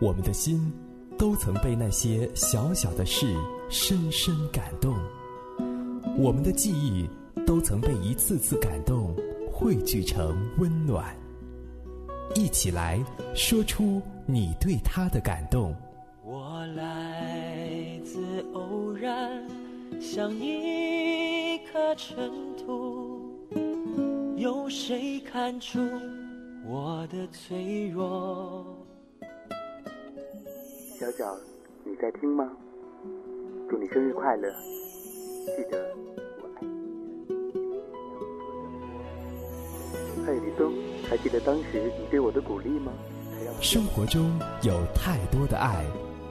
我们的心都曾被那些小小的事深深感动，我们的记忆都曾被一次次感动汇聚成温暖。一起来说出你对他的感动。我来自偶然，像一颗尘土，有谁看出我的脆弱？小小，你在听吗？祝你生日快乐！记得我爱你。嘿，李松，还记得当时你对我的鼓励吗？生活中有太多的爱，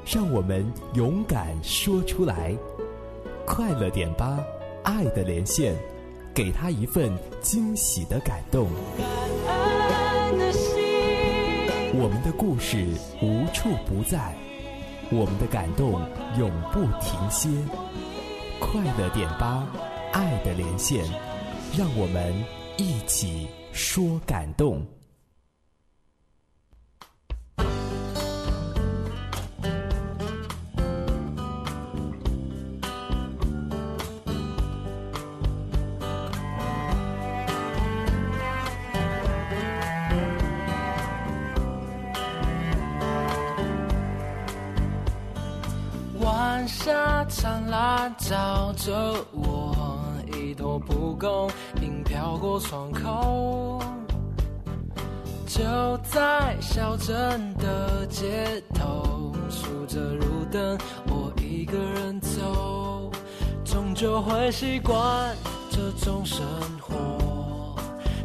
让我们勇敢说出来。快乐点吧，爱的连线，给他一份惊喜的感动。我们的故事无处不在。我们的感动永不停歇，快乐点吧，爱的连线，让我们一起说感动。照着我，一头蒲公英飘过窗口。就在小镇的街头，数着路灯，我一个人走。终究会习惯这种生活，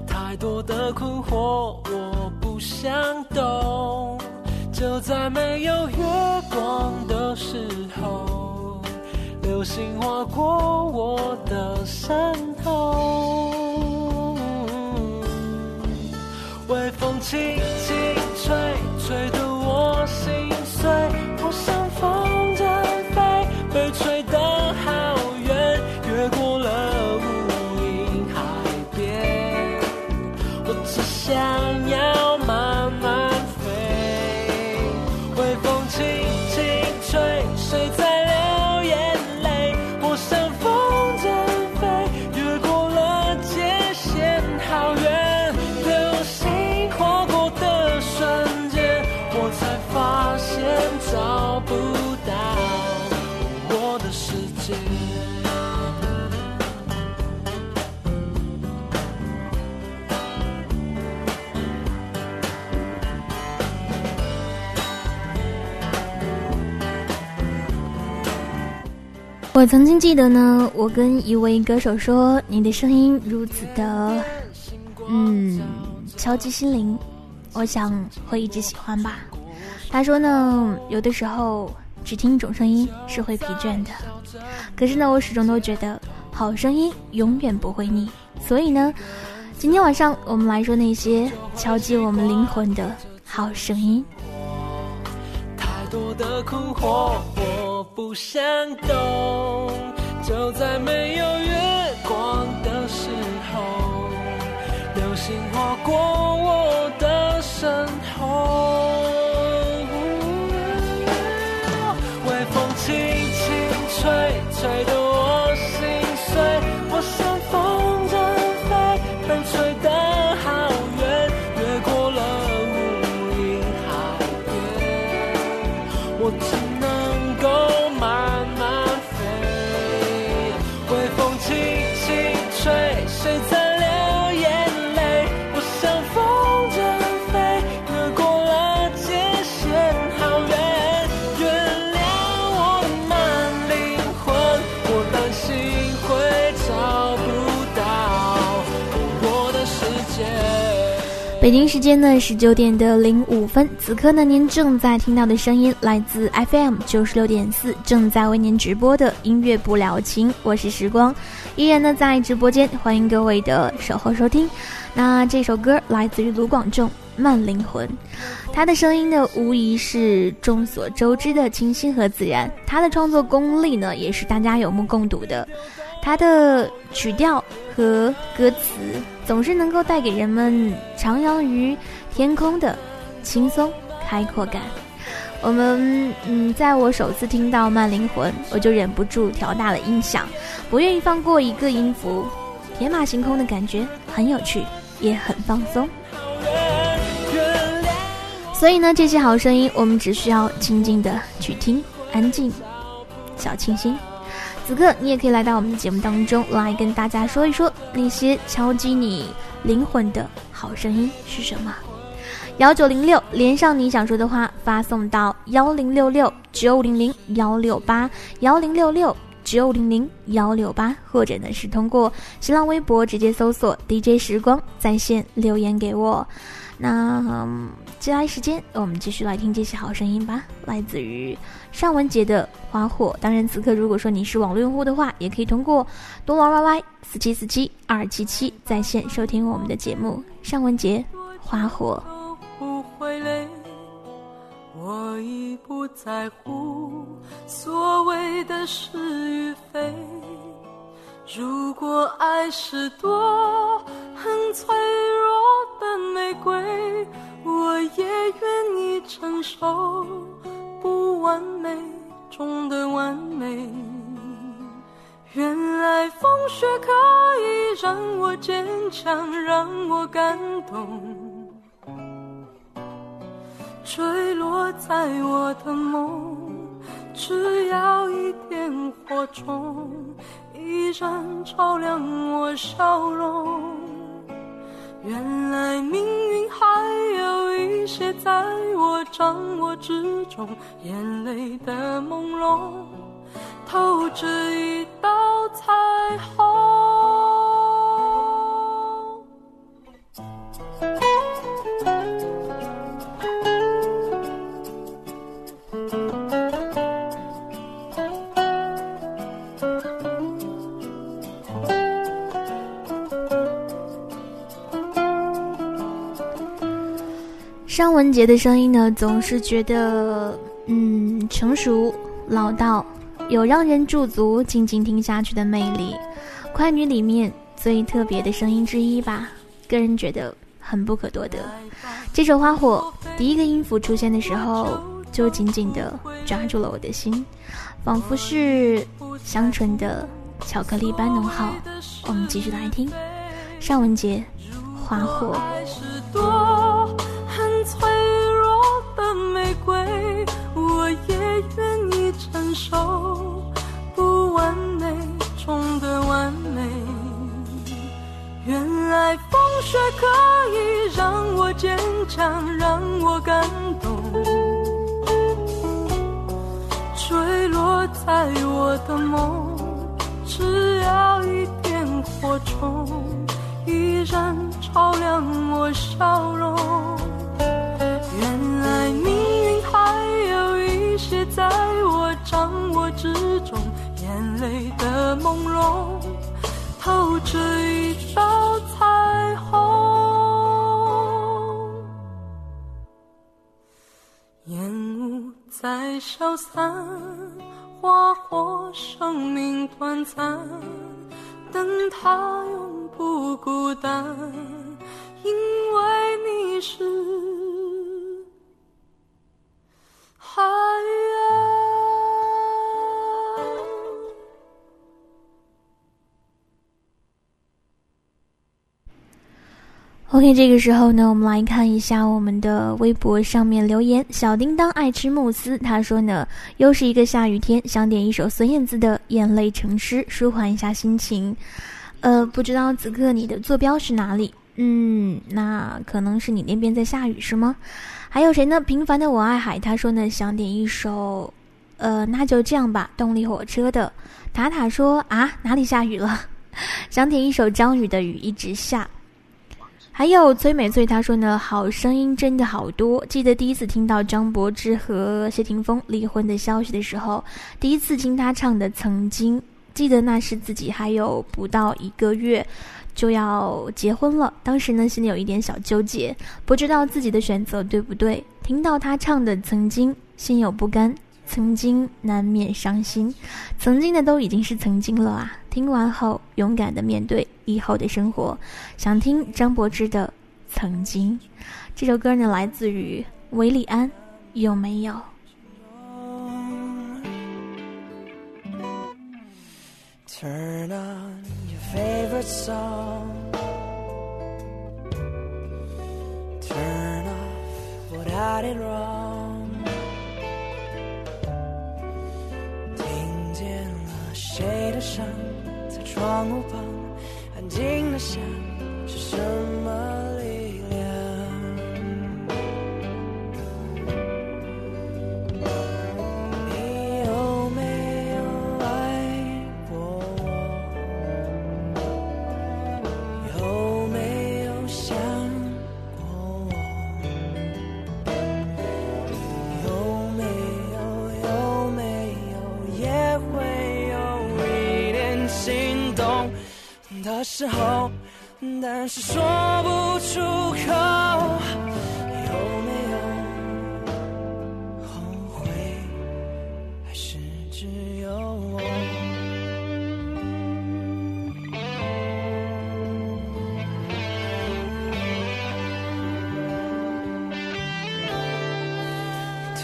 太多的困惑我不想懂。就在没有月光的时候。流星划过我的身后，微风轻轻吹，吹得我心碎。我曾经记得呢，我跟一位歌手说：“你的声音如此的，嗯，敲击心灵，我想会一直喜欢吧。”他说呢，有的时候只听一种声音是会疲倦的，可是呢，我始终都觉得好声音永远不会腻。所以呢，今天晚上我们来说那些敲击我们灵魂的好声音。太多的困惑。不想懂，就在没有月光的时候，流星划过我的身后，微风轻轻吹，吹动北京时间呢，十九点的零五分。此刻呢，您正在听到的声音来自 FM 九十六点四，正在为您直播的音乐不了情。我是时光，依然呢在直播间，欢迎各位的守候收听。那这首歌来自于卢广仲《慢灵魂》，他的声音呢，无疑是众所周知的清新和自然。他的创作功力呢，也是大家有目共睹的。他的曲调和歌词总是能够带给人们徜徉于天空的轻松开阔感。我们嗯，在我首次听到《慢灵魂》，我就忍不住调大了音响，不愿意放过一个音符。天马行空的感觉很有趣，也很放松。所以呢，这些好声音，我们只需要静静的去听，安静，小清新。此刻，你也可以来到我们的节目当中，来跟大家说一说那些敲击你灵魂的好声音是什么。幺九零六连上你想说的话，发送到幺零六六九零零幺六八幺零六六九零零幺六八，或者呢是通过新浪微博直接搜索 DJ 时光在线留言给我。那、接下来时间，我们继续来听这些好声音吧，来自于尚雯婕的《花火》。当然，此刻如果说你是网络用户的话，也可以通过多玩 YY 四七四七二七七在线收听我们的节目。尚雯婕《花火》。不会累，我已不在乎所谓的是与非。如果爱是朵很脆弱的玫瑰，我也愿意承受不完美中的完美。原来风雪可以让我坚强，让我感动。坠落在我的梦，只要一点火种，依然照亮我笑容。原来命运还有一些在我掌握之中，眼泪的朦胧，透着一道彩虹。尚雯婕的声音呢，总是觉得嗯成熟老道，有让人驻足静静听下去的魅力。快女里面最特别的声音之一吧，个人觉得很不可多得。这首《花火》第一个音符出现的时候，就紧紧地抓住了我的心，仿佛是香醇的巧克力般浓厚。我们继续来听尚雯婕《花火》。中的完美。原来风雪可以让我坚强，让我感动。坠落在我的梦，只要一点火种，依然照亮我笑容。原来命运还有一些在我掌握之中，眼泪的朦胧，透着一道彩虹。烟雾在消散，花火生命短暂，但它永不孤单，因为你是海洋。OK，这个时候呢，我们来看一下我们的微博上面留言。小叮当爱吃慕斯，他说呢，又是一个下雨天，想点一首孙燕姿的《眼泪成诗》，舒缓一下心情。呃，不知道此刻你的坐标是哪里？嗯，那可能是你那边在下雨是吗？还有谁呢？平凡的我爱海，他说呢，想点一首，呃，那就这样吧，动力火车的。塔塔说啊，哪里下雨了？想点一首张宇的《雨一直下》。还有崔美翠，她说呢，好声音真的好多。记得第一次听到张柏芝和谢霆锋离婚的消息的时候，第一次听他唱的《曾经》，记得那时自己还有不到一个月就要结婚了，当时呢心里有一点小纠结，不知道自己的选择对不对。听到他唱的《曾经》，心有不甘。曾经难免伤心，曾经的都已经是曾经了啊！听完后，勇敢的面对以后的生活。想听张柏芝的《曾经》，这首歌呢来自于韦礼安，有没有？Turn on your favorite song. Turn off what I did wrong. 听见了谁的声，在窗户旁，安静的想，是什么时候，但是说不出口，有没有后悔？还是只有我。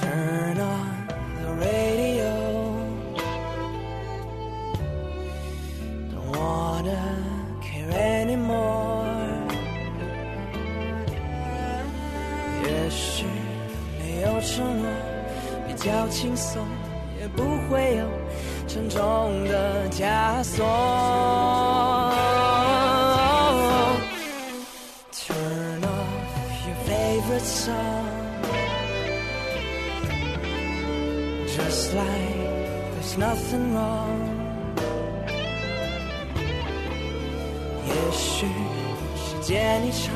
turn on the radio。等我的。轻松，也不会有沉重的枷锁。Turn off your favorite song, just like there's nothing wrong. 也许时间一长，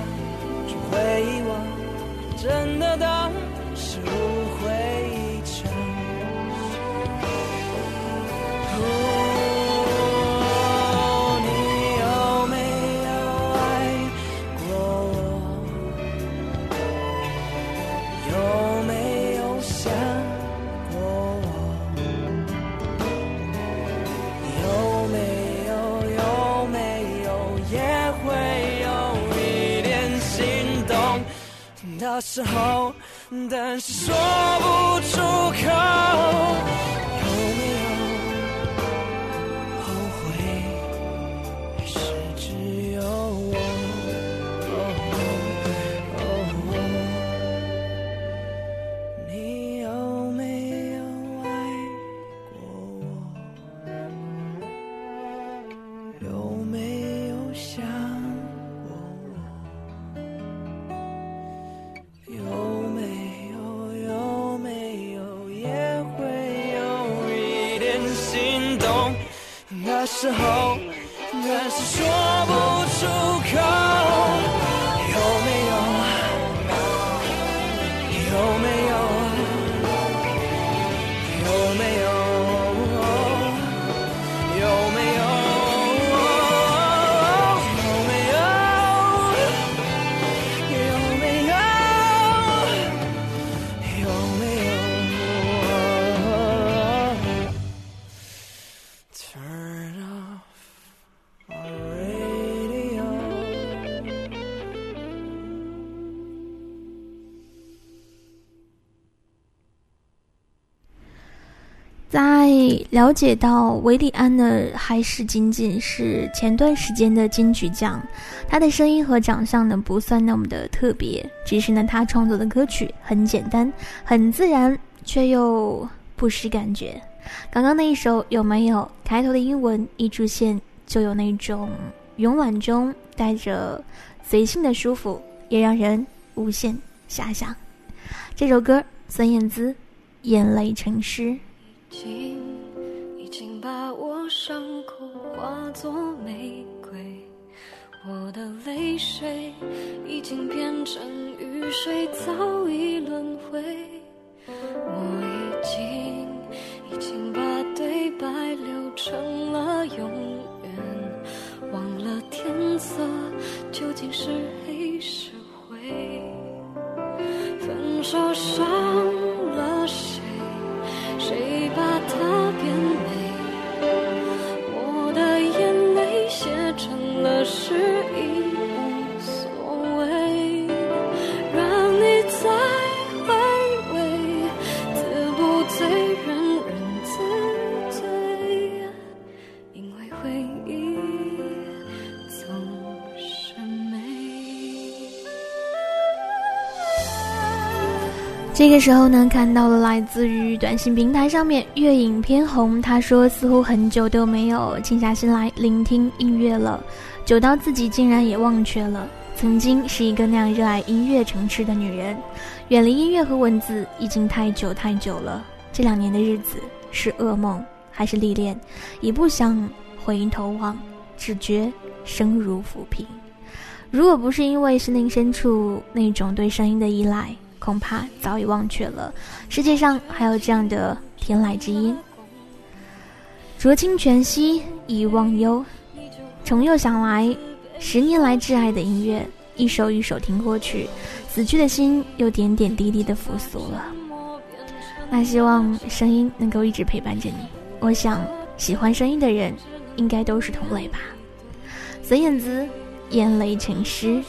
就会遗忘，真的当是误时候，但是说不了解到维利安呢，还是仅仅是前段时间的金曲奖。他的声音和长相呢，不算那么的特别，只是呢，他创作的歌曲很简单、很自然，却又不失感觉。刚刚那一首有没有开头的英文一出现，就有那种慵懒中带着随性的舒服，也让人无限遐想。这首歌，孙燕姿，《眼泪成诗》。已经把我伤口化作玫瑰，我的泪水已经变成雨水，早已轮回。我已经已经把对白留成了永远，忘了天色究竟是黑是灰。分手伤了谁？谁把他了失意。这个时候呢，看到了来自于短信平台上面月影偏红，他说似乎很久都没有静下心来聆听音乐了，久到自己竟然也忘却了曾经是一个那样热爱音乐城市的女人，远离音乐和文字已经太久太久了。这两年的日子是噩梦还是历练，已不想回头望，只觉生如浮萍。如果不是因为心灵深处那种对声音的依赖。恐怕早已忘却了，世界上还有这样的天籁之音。浊清泉兮已忘忧，重又想来，十年来挚爱的音乐，一首一首听过去，死去的心又点点滴滴的复苏了。那希望声音能够一直陪伴着你。我想，喜欢声音的人，应该都是同类吧。孙燕姿，眼泪成诗。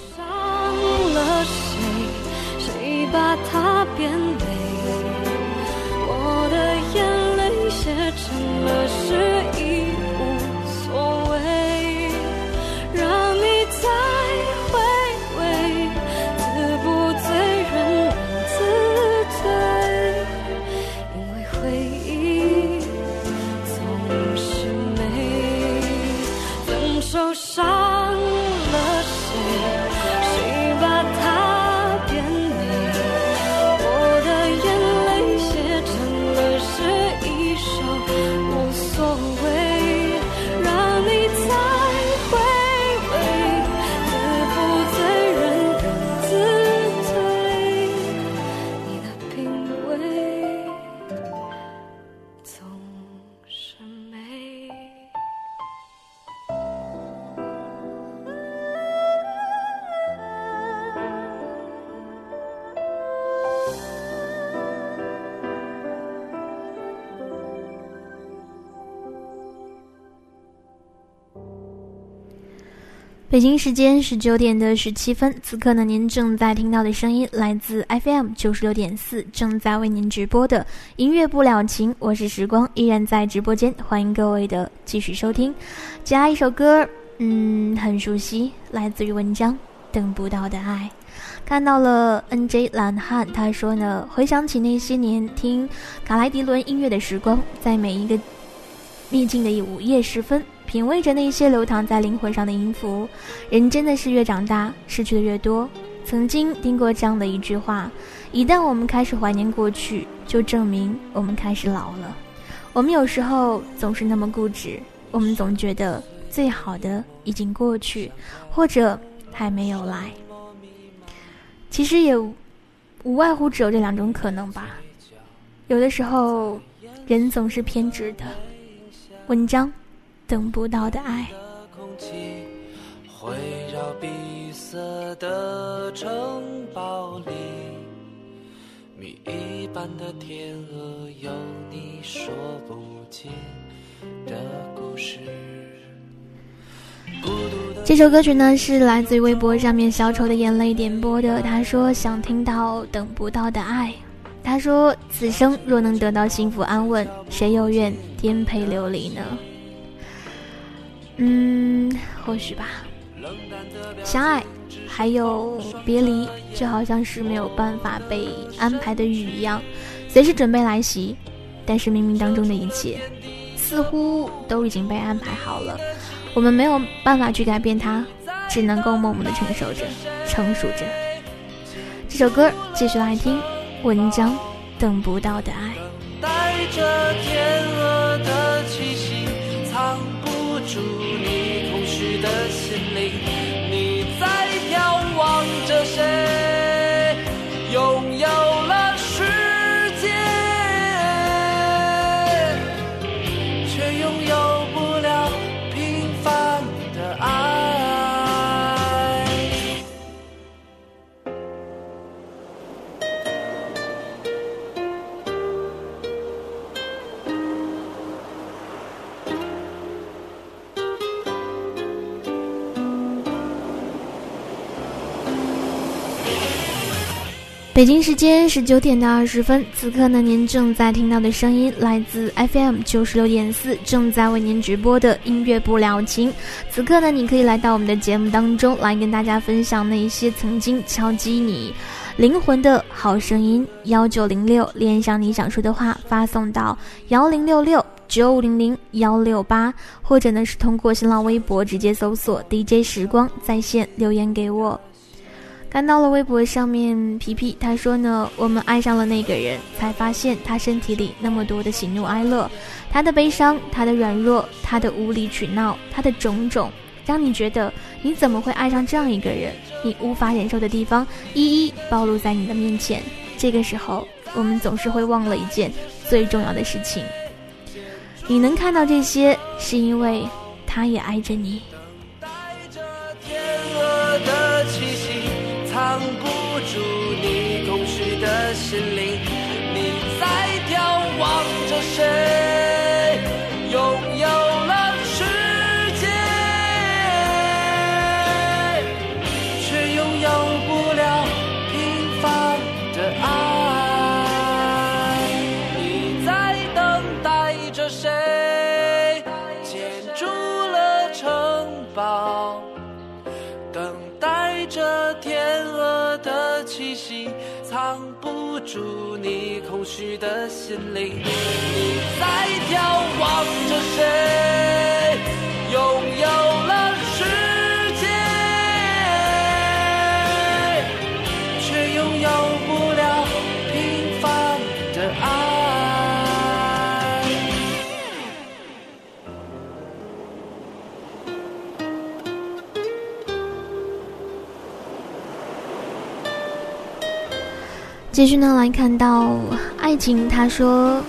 北京时间十九点的十七分，此刻呢，您正在听到的声音来自 FM 九十六点四，正在为您直播的音乐不了情，我是时光，依然在直播间，欢迎各位的继续收听。接下来一首歌，嗯，很熟悉，来自于文章《等不到的爱》。看到了 NJ 懒汉，他说呢，回想起那些年听卡莱迪伦音乐的时光，在每一个秘境的午夜时分。品味着那些流淌在灵魂上的音符，人真的是越长大，失去的越多。曾经听过这样的一句话：一旦我们开始怀念过去，就证明我们开始老了。我们有时候总是那么固执，我们总觉得最好的已经过去，或者还没有来。其实也无外乎只有这两种可能吧。有的时候，人总是偏执的。文章。等不到的爱。会绕闭塞的城堡里，谜一般的天鹅有你说不尽的故事。这首歌曲呢是来自于微博上面小丑的眼泪点播的。他说想听到等不到的爱。他说此生若能得到幸福安稳，谁又愿颠沛流离呢？嗯，或许吧。相爱，还有别离，就好像是没有办法被安排的雨一样，随时准备来袭。但是冥冥当中的一切，似乎都已经被安排好了。我们没有办法去改变它，只能够默默的承受着，成熟着。这首歌继续来听，文章等不到的爱。带着天鹅的气息，藏不住。的心里，你在眺望着谁？北京时间十九点的二十分，此刻呢，您正在听到的声音来自 FM 九十六点四，正在为您直播的音乐不了情。此刻呢，你可以来到我们的节目当中，来跟大家分享那些曾经敲击你灵魂的好声音幺九零六，连上你想说的话发送到幺零六六九五零零幺六八，或者呢是通过新浪微博直接搜索 DJ 时光在线留言给我。看到了微博上面皮皮，他说呢，我们爱上了那个人，才发现他身体里那么多的喜怒哀乐，他的悲伤，他的软弱，他的无理取闹，他的种种，让你觉得你怎么会爱上这样一个人？你无法忍受的地方一一暴露在你的面前。这个时候，我们总是会忘了一件最重要的事情：你能看到这些，是因为他也爱着你。挡不住你空虚的心灵，你在眺望着谁？去的心灵，你在眺望着谁？拥有了世界，却拥有不了平凡的爱。继续呢，来看到爱情。他说，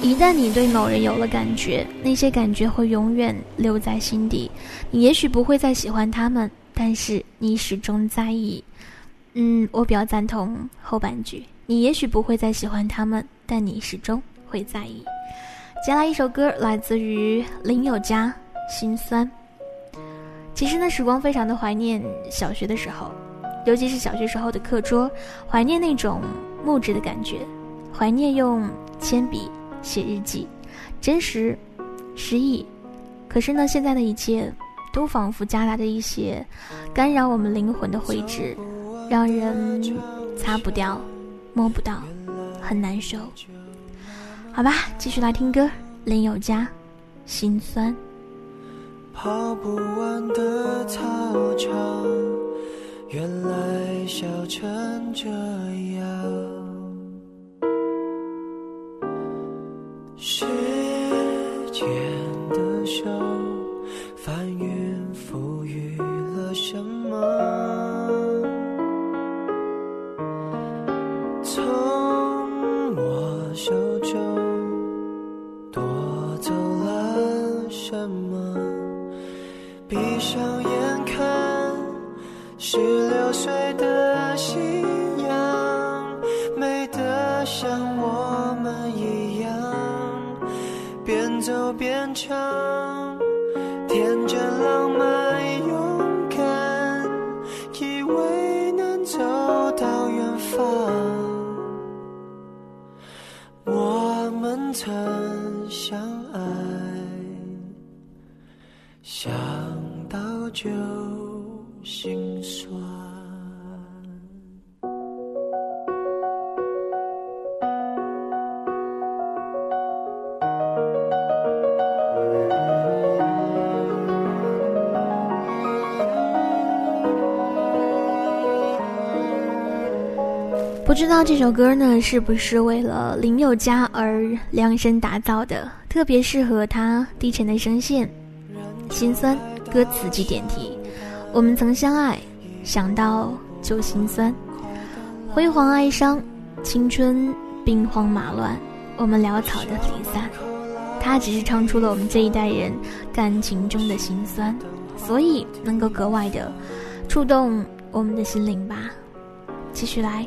一旦你对某人有了感觉，那些感觉会永远留在心底。你也许不会再喜欢他们，但是你始终在意。嗯，我比较赞同后半句。你也许不会再喜欢他们，但你始终会在意。接下来一首歌来自于林宥嘉，《心酸》。其实呢，时光非常的怀念小学的时候。尤其是小学时候的课桌，怀念那种木质的感觉，怀念用铅笔写日记，真实、诗意。可是呢，现在的一切都仿佛夹杂着一些干扰我们灵魂的灰质，让人擦不掉、摸不到，很难受。好吧，继续来听歌，林宥嘉，心酸。跑不完的操场。原来笑成这样，睡知道这首歌呢，是不是为了林宥嘉而量身打造的？特别适合他低沉的声线，心酸歌词及点题。我们曾相爱，想到就心酸，辉煌哀伤，青春兵荒马乱，我们潦草的离散。他只是唱出了我们这一代人感情中的心酸，所以能够格外的触动我们的心灵吧。继续来，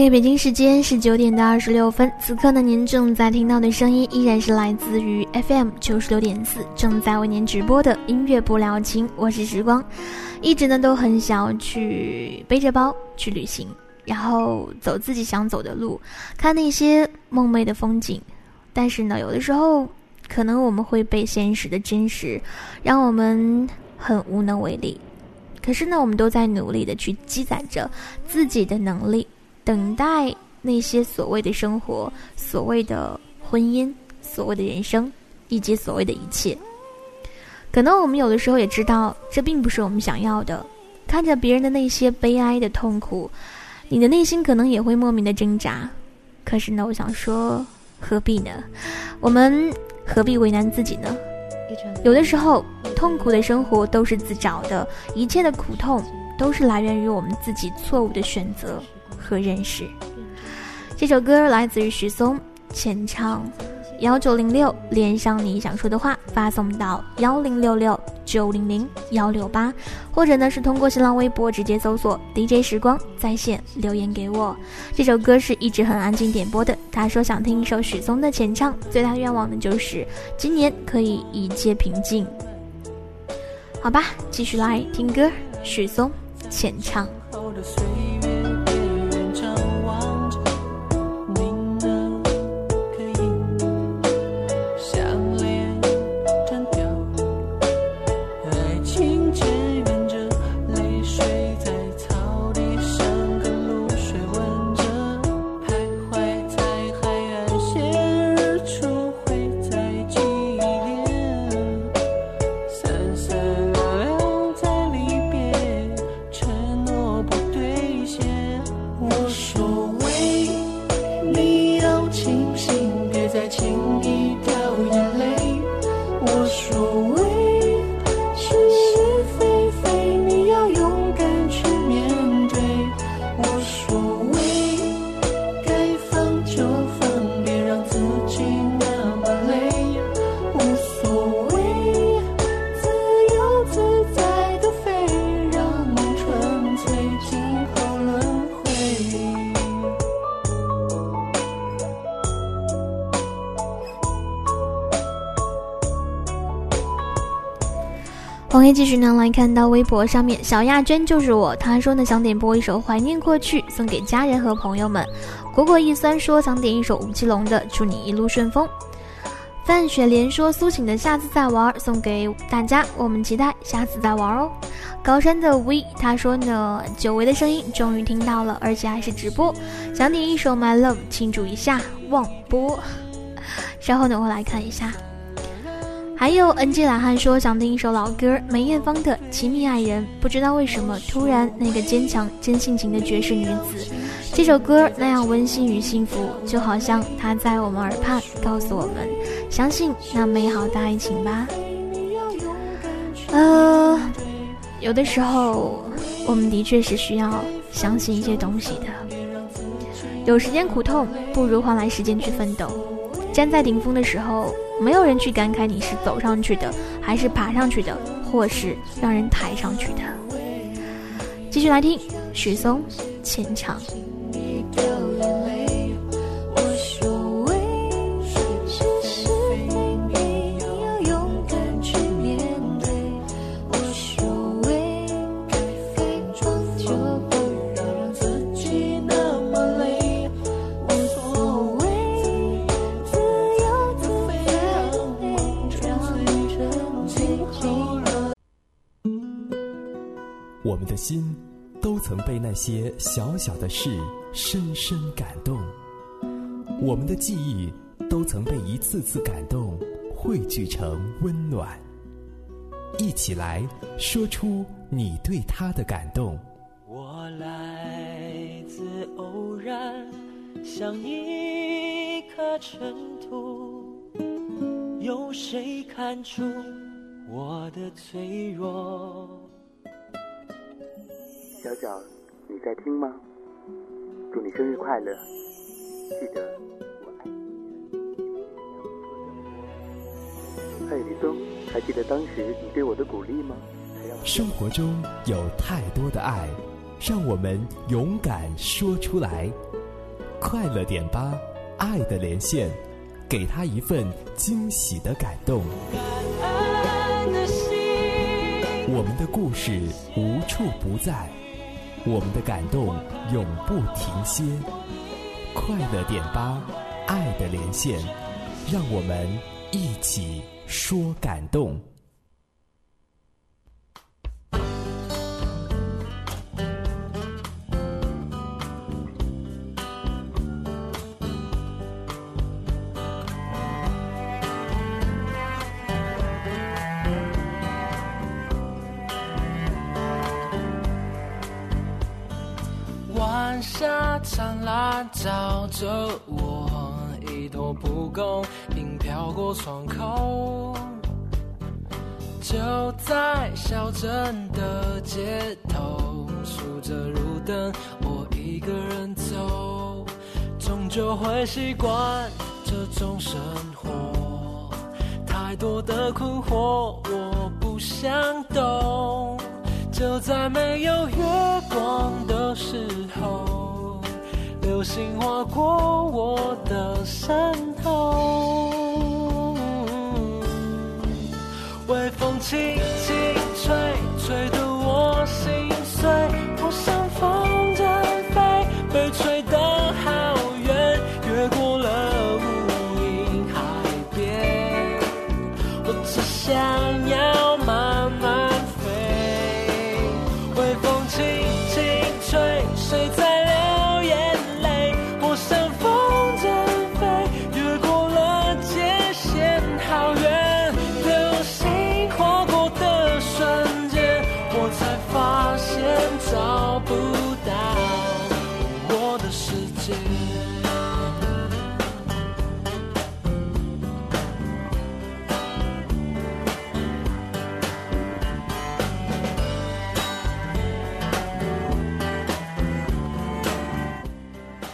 OK，北京时间是九点的二十六分，此刻呢，您正在听到的声音依然是来自于 FM 九十六点四，正在为您直播的音乐不了情，我是时光，一直呢都很想要去背着包去旅行，然后走自己想走的路，看那些梦寐的风景，但是呢，有的时候可能我们会被现实的真实让我们很无能为力，可是呢，我们都在努力的去积攒着自己的能力。等待那些所谓的生活、所谓的婚姻、所谓的人生，以及所谓的一切。可能我们有的时候也知道，这并不是我们想要的。看着别人的那些悲哀的痛苦，你的内心可能也会莫名的挣扎。可是呢，我想说，何必呢？我们何必为难自己呢？有的时候，痛苦的生活都是自找的，一切的苦痛都是来源于我们自己错误的选择。和认识，这首歌来自于许嵩，浅唱幺九零六，连上你想说的话，发送到幺零六六九零零幺六八，或者呢是通过新浪微博直接搜索 DJ 时光在线留言给我。这首歌是一直很安静点播的，他说想听一首许嵩的浅唱，最大愿望呢就是今年可以一切平静。好吧，继续来听歌，许嵩浅唱。继续呢来看到微博上面，小亚娟就是我，她说呢想点播一首《怀念过去》，送给家人和朋友们。果果一酸说想点一首吴奇隆的《祝你一路顺风》。范雪莲说苏醒的下次再玩，送给大家，我们期待下次再玩哦。高山的 V 他说呢，久违的声音终于听到了，而且还是直播，想点一首 My Love 庆祝一下，忘播。稍后呢我来看一下。还有 NG 懒汉说想听一首老歌，梅艳芳的《亲密爱人》，不知道为什么突然那个坚强、真性情的绝世女子，这首歌那样温馨与幸福，就好像她在我们耳畔告诉我们，相信那美好的爱情吧。呃，有的时候我们的确是需要相信一些东西的。有时间苦痛，不如换来时间去奋斗。站在顶峰的时候，没有人去感慨你是走上去的，还是爬上去的，或是让人抬上去的。继续来听许嵩牵强。我们的心都曾被那些小小的事深深感动，我们的记忆都曾被一次次感动汇聚成温暖。一起来说出你对他的感动。我来自偶然，像一颗尘土，有谁看出我的脆弱。小小，你在听吗？祝你生日快乐！记得我爱你。嘿，李松，还记得当时你对我的鼓励吗？生活中有太多的爱，让我们勇敢说出来。快乐点吧，爱的连线，给他一份惊喜的感动。我们的故事无处不在，我们的感动永不停歇。快乐点吧，爱的连线，让我们一起说感动。照着我，一朵蒲公英飘过窗口。就在小镇的街头，数着路灯，我一个人走，终究会习惯这种生活。太多的困惑，我不想懂。就在没有月光的时候，流星划过我的身后，微风轻轻吹，吹得我心碎。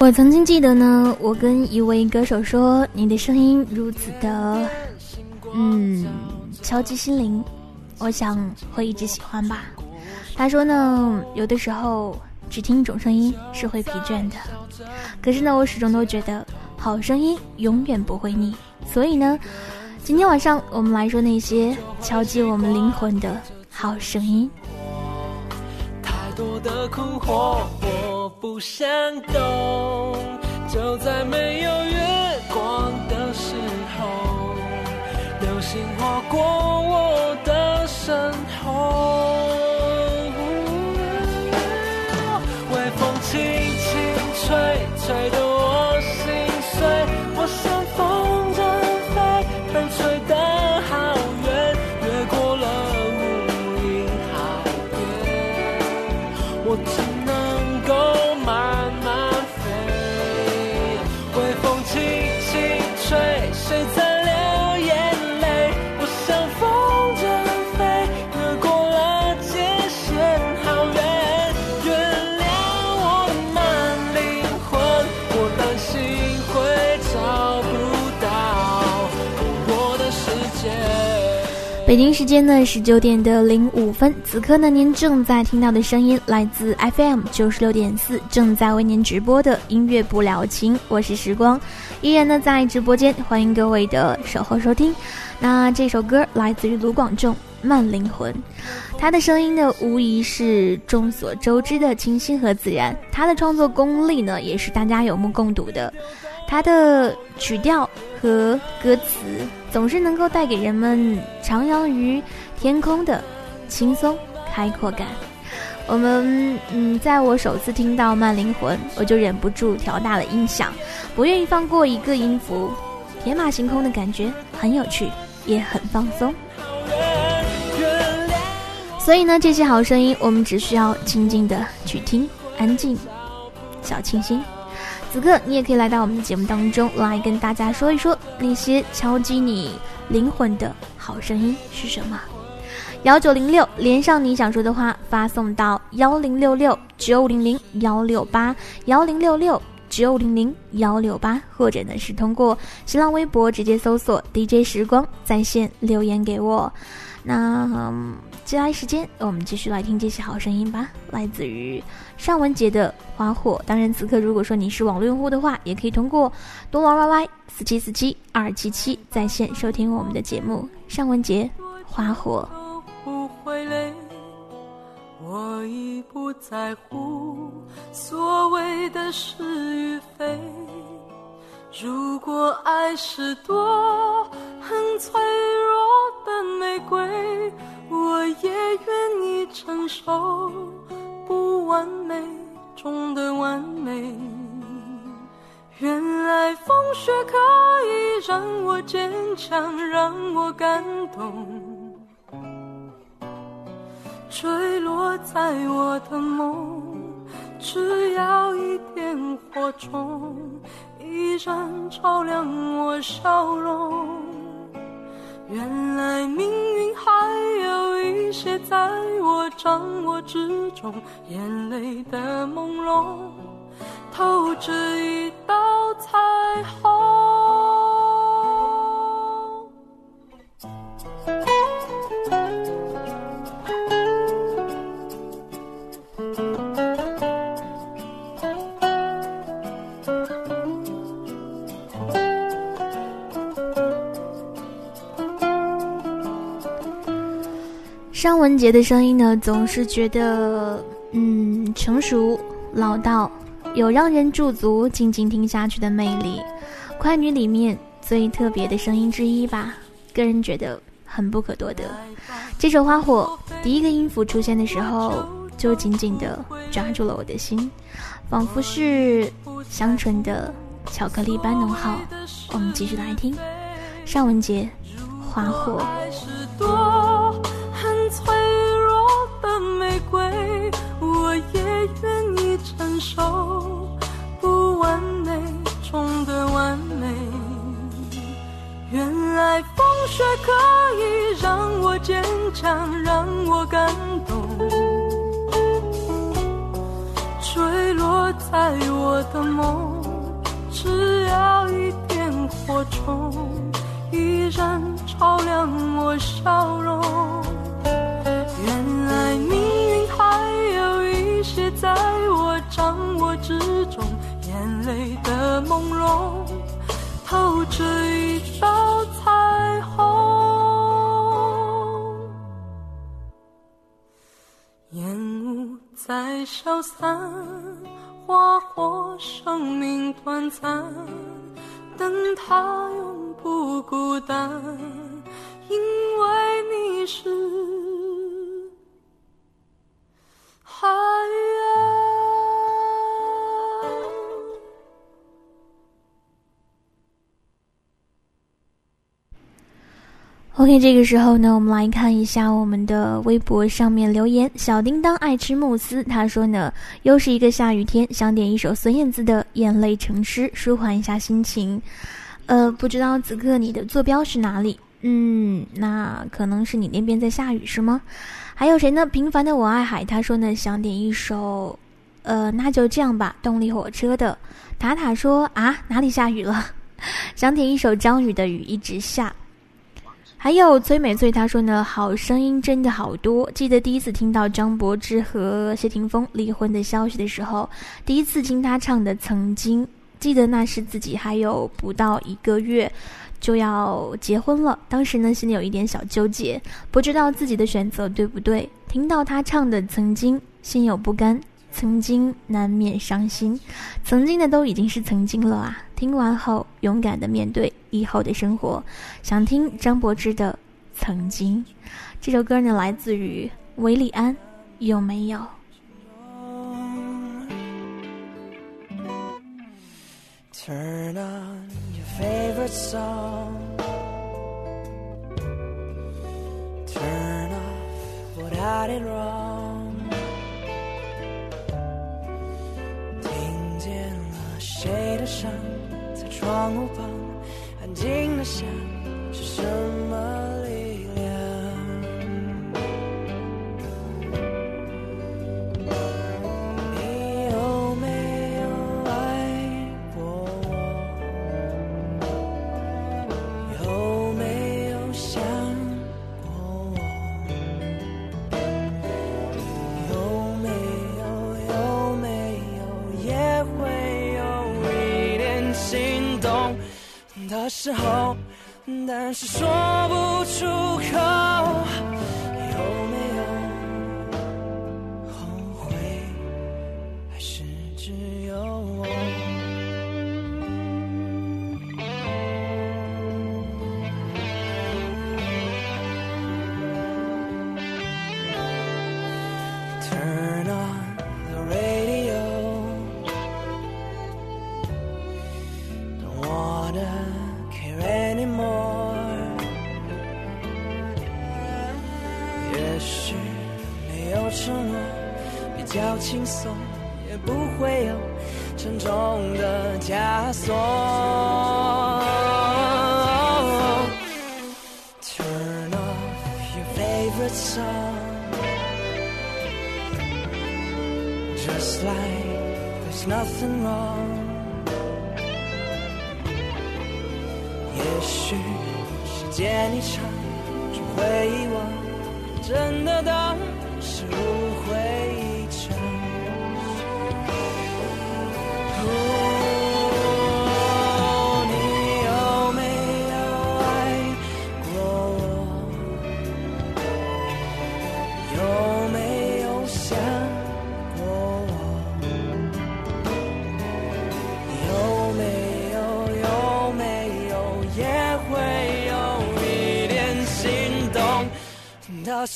我曾经记得呢，我跟一位歌手说：“你的声音如此的，嗯，敲击心灵，我想会一直喜欢吧。”他说呢，有的时候只听一种声音是会疲倦的，可是呢，我始终都觉得好声音永远不会腻。所以呢，今天晚上我们来说那些敲击我们灵魂的好声音。太多的困惑，我不想懂。就在没有月光的时候，流星划过我的身后。微风轻轻吹，吹动时间呢十九点的零五分，此刻呢您正在听到的声音来自 FM 九十六点四，正在为您直播的音乐不了情，我是时光，依然呢在直播间，欢迎各位的守候收听。那这首歌来自于卢广仲《慢灵魂》，他的声音呢无疑是众所周知的清新和自然，他的创作功力呢也是大家有目共睹的。他的曲调和歌词总是能够带给人们徜徉于天空的轻松开阔感。我们嗯，在我首次听到《慢灵魂》，我就忍不住调大了音响，不愿意放过一个音符。天马行空的感觉很有趣，也很放松。所以呢，这些好声音，我们只需要静静的去听，安静，小清新。此刻，你也可以来到我们的节目当中，来跟大家说一说那些敲击你灵魂的好声音是什么。幺九零六，连上你想说的话，发送到幺零六六九五零零幺六八幺零六六九零零幺六八，或者呢是通过新浪微博直接搜索 DJ 时光在线留言给我。那嗯，接下来时间我们继续来听这些好声音吧，来自于尚雯婕的《花火》。当然，此刻如果说你是网络用户的话，也可以通过多玩 YY 四七四七二七七在线收听我们的节目。尚雯婕，《花火》。我已不在乎所谓的是与非。如果爱是朵很脆弱的玫瑰，我也愿意承受不完美中的完美。原来风雪可以让我坚强，让我感动。坠落在我的梦，只要一点火种，依然照亮我笑容。原来命运还有一些在我掌握之中，眼泪的朦胧，透着一道彩虹。尚雯婕的声音呢，总是觉得，嗯，成熟老道，有让人驻足静静听下去的魅力。快女里面最特别的声音之一吧，个人觉得很不可多得。这首《花火》第一个音符出现的时候，就紧紧地抓住了我的心，仿佛是香醇的巧克力般浓厚。我们继续来听，尚雯婕《花火》。受不完美中的完美。原来风雪可以让我坚强，让我感动。坠落在我的梦，只要一点火种，依然照亮我笑容。原来命运还有一些在我掌我之中，眼泪的朦胧透着一道彩虹。烟雾在消散，花火生命短暂，但它永不孤单，因为你是。海啊。OK，这个时候呢，我们来看一下我们的微博上面留言。小叮当爱吃慕斯，他说呢，又是一个下雨天，想点一首孙燕姿的《眼泪成诗》，舒缓一下心情。呃，不知道此刻你的坐标是哪里？嗯，那可能是你那边在下雨，是吗？还有谁呢？平凡的我爱海，他说呢想点一首，呃，那就这样吧。动力火车的塔塔说啊，哪里下雨了？想点一首张宇的《雨一直下》。还有崔美翠，她说呢，好声音真的好多。记得第一次听到张柏芝和谢霆锋离婚的消息的时候，第一次听他唱的《曾经》，记得那时自己还有不到一个月。就要结婚了，当时呢心里有一点小纠结，不知道自己的选择对不对。听到他唱的《曾经》，心有不甘，曾经难免伤心，曾经的都已经是曾经了啊！听完后，勇敢的面对以后的生活。想听张柏芝的《曾经》，这首歌呢来自于韦礼安，有没有？Turn on your？favorite song. Turn off what I did wrong. 听见了谁的声，在窗户旁，安静的想是什么？的时候，但是说不出口，有没有后悔？还是只有我。turn on the radio。等我的。轻松，也不会有沉重的枷锁。Turn off your favorite song, just like there's nothing wrong. 也许时间一长，就会遗忘，真的当是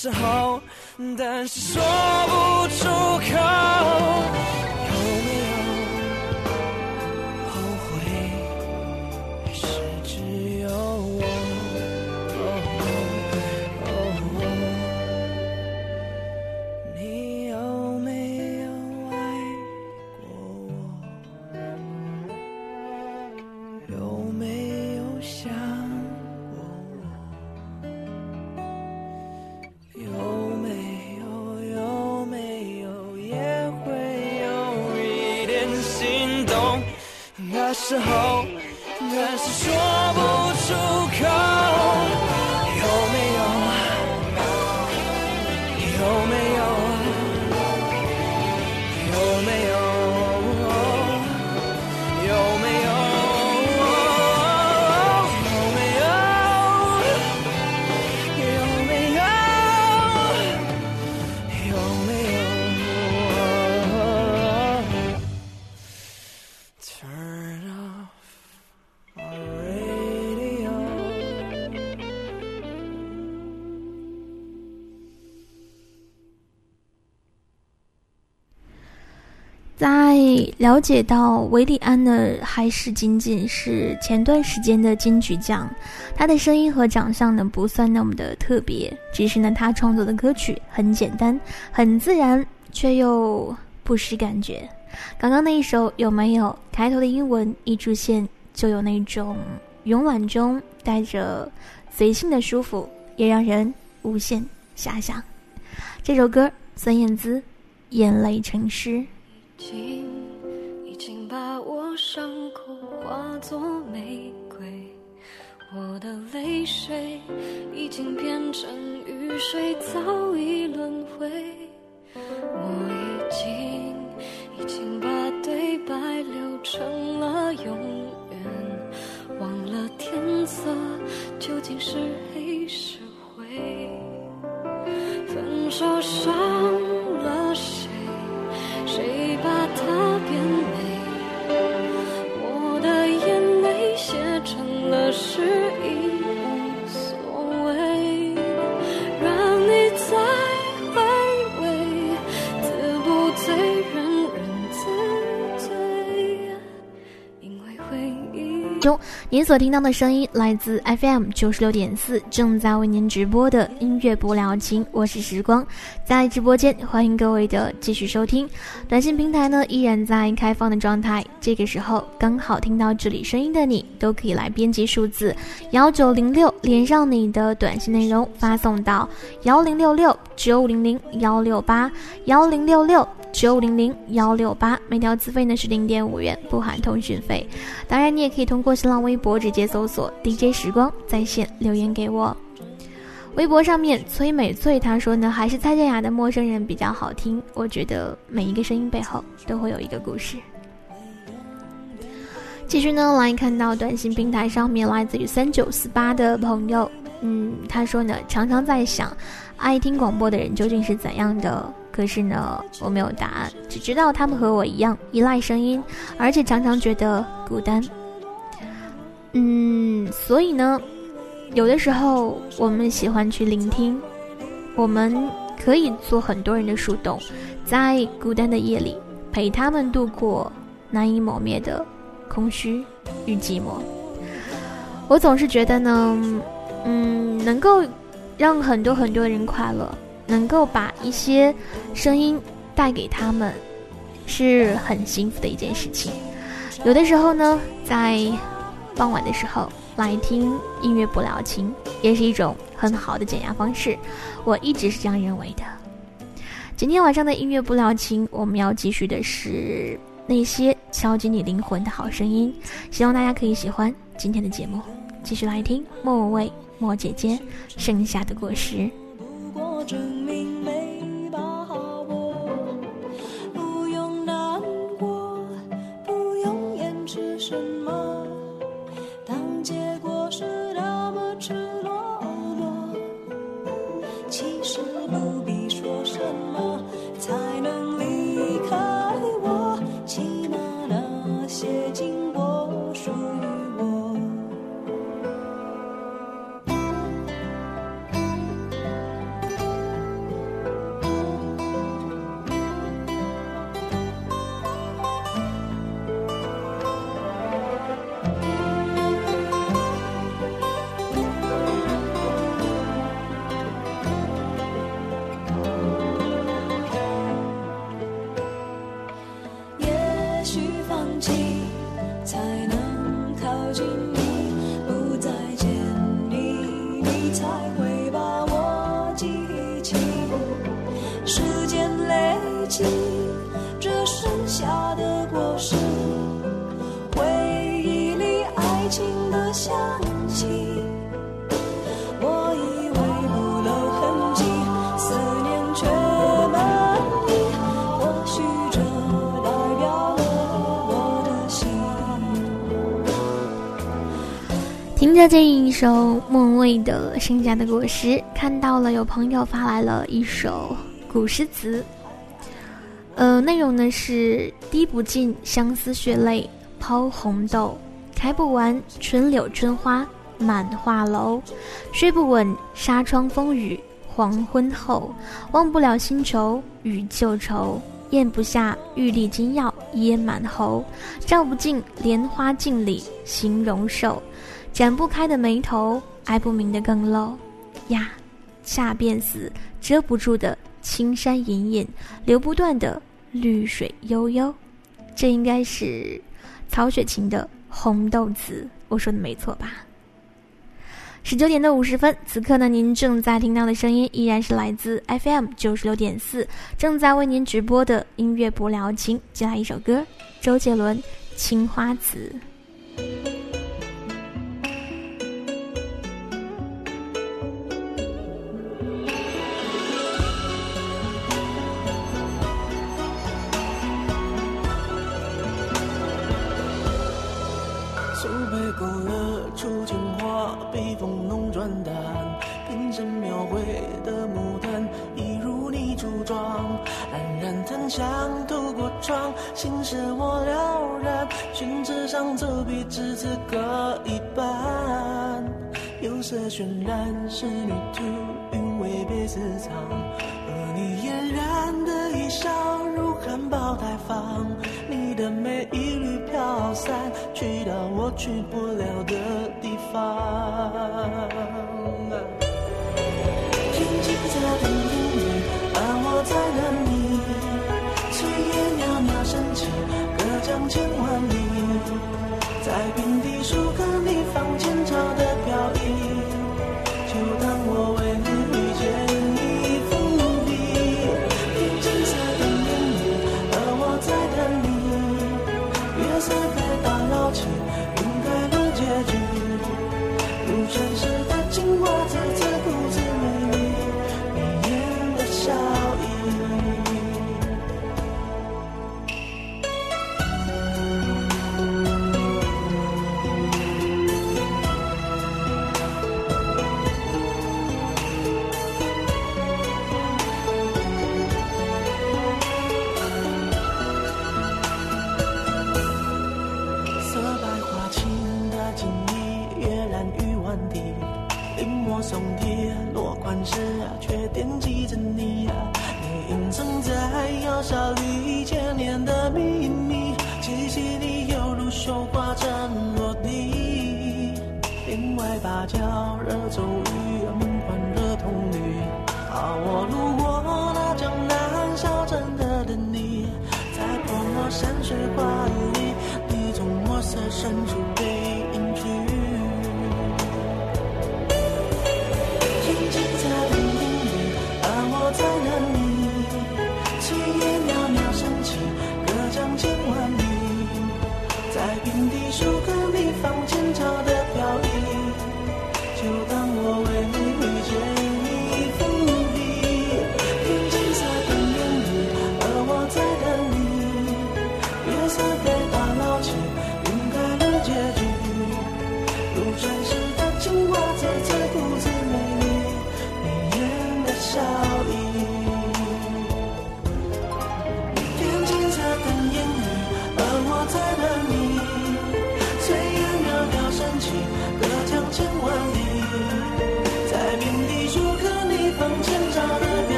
时候，但是说不出口。了解到维利安呢，还是仅仅是前段时间的金曲奖，他的声音和长相呢不算那么的特别，只是呢他创作的歌曲很简单、很自然，却又不失感觉。刚刚那一首有没有开头的英文一出现，就有那种慵懒中带着随性的舒服，也让人无限遐想。这首歌，孙燕姿，《眼泪成诗》。已经，已经把我伤口化作玫瑰，我的泪水已经变成雨水，早已轮回。我已经，已经把对白留成了永远，忘了天色究竟是黑是灰。分手伤了谁？谁把他这是一，中，您所听到的声音来自 FM 九十六点四，正在为您直播的音乐不了情，我是时光。在直播间，欢迎各位的继续收听。短信平台呢依然在开放的状态。这个时候刚好听到这里声音的你，都可以来编辑数字幺九零六，连上你的短信内容，发送到幺零六六九五零零幺六八幺零六六九零零幺六八。每条资费呢是零点五元，不含通讯费。当然，你也可以通过新浪微博直接搜索 DJ 时光在线留言给我。微博上面崔美翠她说呢，还是蔡健雅的《陌生人》比较好听。我觉得每一个声音背后都会有一个故事。继续呢，来看到短信平台上面来自于三九四八的朋友，嗯，他说呢，常常在想，爱听广播的人究竟是怎样的？可是呢，我没有答案，只知道他们和我一样依赖声音，而且常常觉得孤单。嗯，所以呢，有的时候我们喜欢去聆听，我们可以做很多人的树洞，在孤单的夜里陪他们度过难以磨灭的。空虚与寂寞，我总是觉得呢，嗯，能够让很多很多人快乐，能够把一些声音带给他们，是很幸福的一件事情。有的时候呢，在傍晚的时候来听音乐不了情，也是一种很好的减压方式。我一直是这样认为的。今天晚上的音乐不了情，我们要继续的是。那些敲击你灵魂的好声音，希望大家可以喜欢今天的节目。继续来听莫文蔚、莫姐姐剩下的果实。证明没首莫文蔚的《剩下的果实》，看到了有朋友发来了一首古诗词，呃，内容呢是“滴不尽相思血泪抛红豆，开不完春柳春花满画楼，睡不稳纱窗风雨黄昏后，忘不了新愁与旧愁，咽不下玉粒金药噎满喉，照不尽莲花镜里形容瘦。”展不开的眉头，挨不明的更漏，呀，恰便死遮不住的青山隐隐，流不断的绿水悠悠，这应该是曹雪芹的《红豆词》，我说的没错吧？十九点的五十分，此刻呢，您正在听到的声音依然是来自 FM 九十六点四，正在为您直播的音乐不聊情，接下来一首歌，周杰伦《青花瓷》。心事我了然。宣纸上走笔，只字各一半。釉色渲染，仕女图，韵味被私藏。而你嫣然的一笑，如含苞待放。你的美一缕飘散，去到我去不了的地方。天际在等你，而我在等你。千万里，在平地树和你放前朝的飘逸，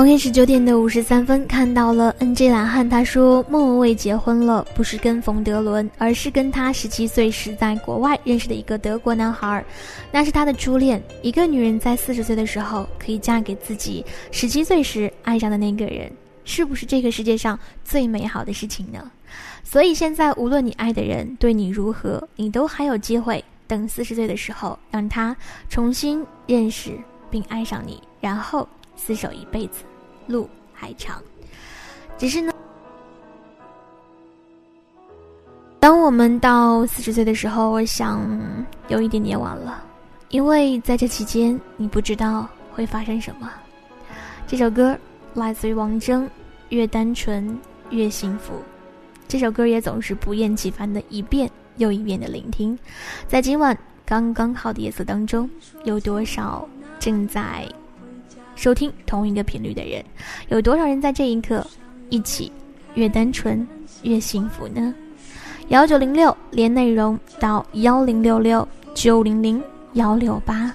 OK，十九点的五十三分，看到了 NJ 懒汉，他说莫文蔚结婚了，不是跟冯德伦，而是跟他十七岁时在国外认识的一个德国男孩，那是他的初恋。一个女人在四十岁的时候可以嫁给自己十七岁时爱上的那个人，是不是这个世界上最美好的事情呢？所以现在无论你爱的人对你如何，你都还有机会，等四十岁的时候让他重新认识并爱上你，然后厮守一辈子。路还长，只是呢，当我们到四十岁的时候，我想有一点点晚了，因为在这期间，你不知道会发生什么。这首歌来自于王铮，《越单纯越幸福》。这首歌也总是不厌其烦的一遍又一遍的聆听。在今晚刚刚好的夜色当中，有多少正在收听同一个频率的人，有多少人在这一刻一起越单纯越幸福呢？幺九零六连内容到幺零六六九零零幺六八。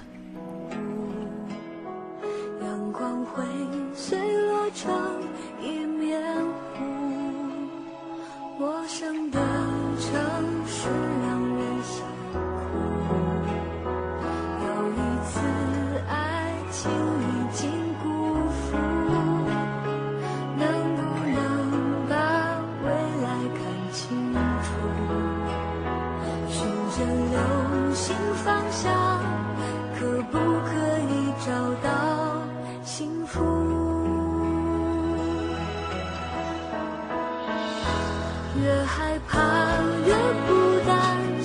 越害怕越孤单，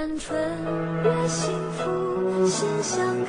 单纯越幸福，心相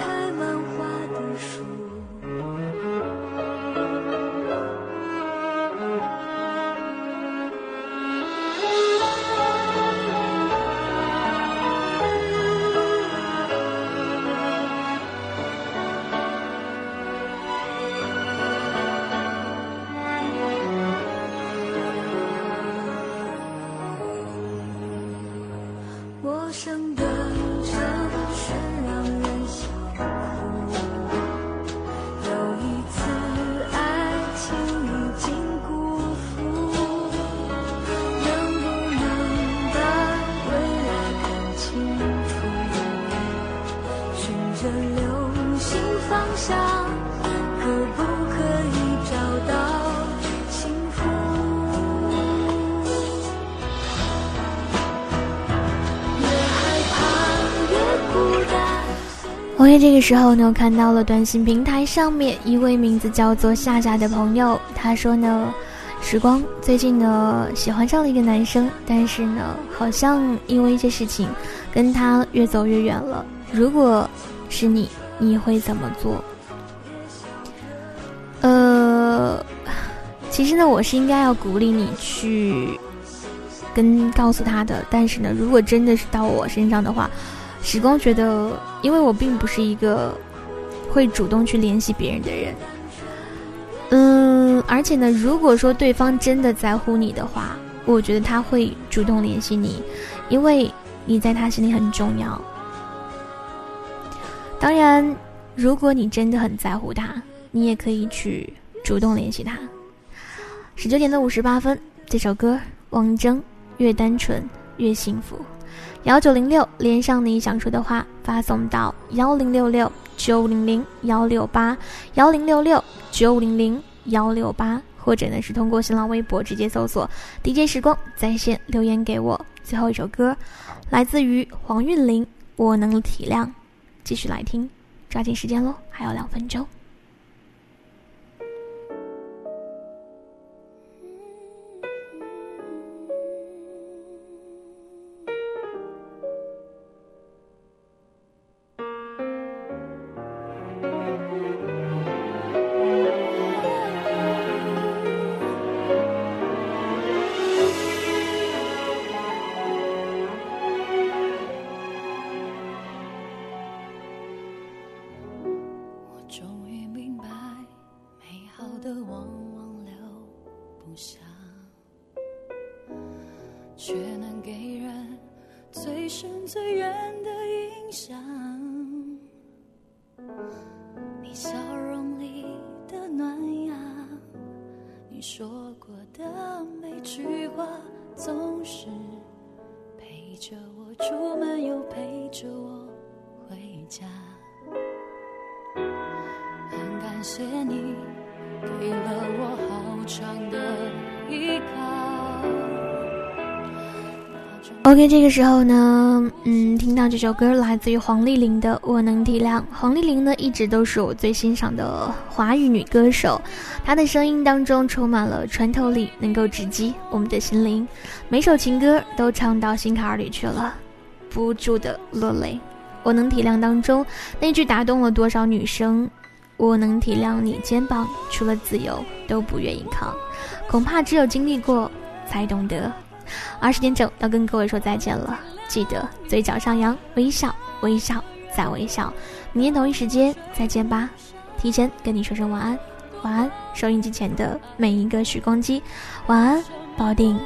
OK，这个时候呢，我看到了短信平台上面一位名字叫做夏夏的朋友，他说呢，时光最近呢喜欢上了一个男生，但是呢，好像因为一些事情，跟他越走越远了。如果是你，你会怎么做？呃，其实呢，我是应该要鼓励你去跟告诉他的，但是呢，如果真的是到我身上的话。时光觉得，因为我并不是一个会主动去联系别人的人，嗯，而且呢，如果说对方真的在乎你的话，我觉得他会主动联系你，因为你在他心里很重要。当然，如果你真的很在乎他，你也可以去主动联系他。十九点的五十八分，这首歌，王铮，越单纯越幸福。幺九零六，连上你想说的话，发送到幺零六六九零零幺六八幺零六六九零零幺六八，或者呢是通过新浪微博直接搜索 DJ 时光在线留言给我。最后一首歌，来自于黄韵玲，我能体谅。继续来听，抓紧时间喽，还有两分钟。却能给人最深最远的印象。OK，这个时候呢，嗯，听到这首歌来自于黄丽玲的《我能体谅》。黄丽玲呢，一直都是我最欣赏的华语女歌手，她的声音当中充满了穿透力，能够直击我们的心灵，每首情歌都唱到心坎里去了，不住的落泪。我能体谅当中那句打动了多少女生？我能体谅你肩膀除了自由都不愿意扛，恐怕只有经历过才懂得。二十点整要跟各位说再见了，记得嘴角上扬，微笑，微笑，再微笑。明天同一时间再见吧，提前跟你说声晚安，晚安，收音机前的每一个时光机，晚安，保定，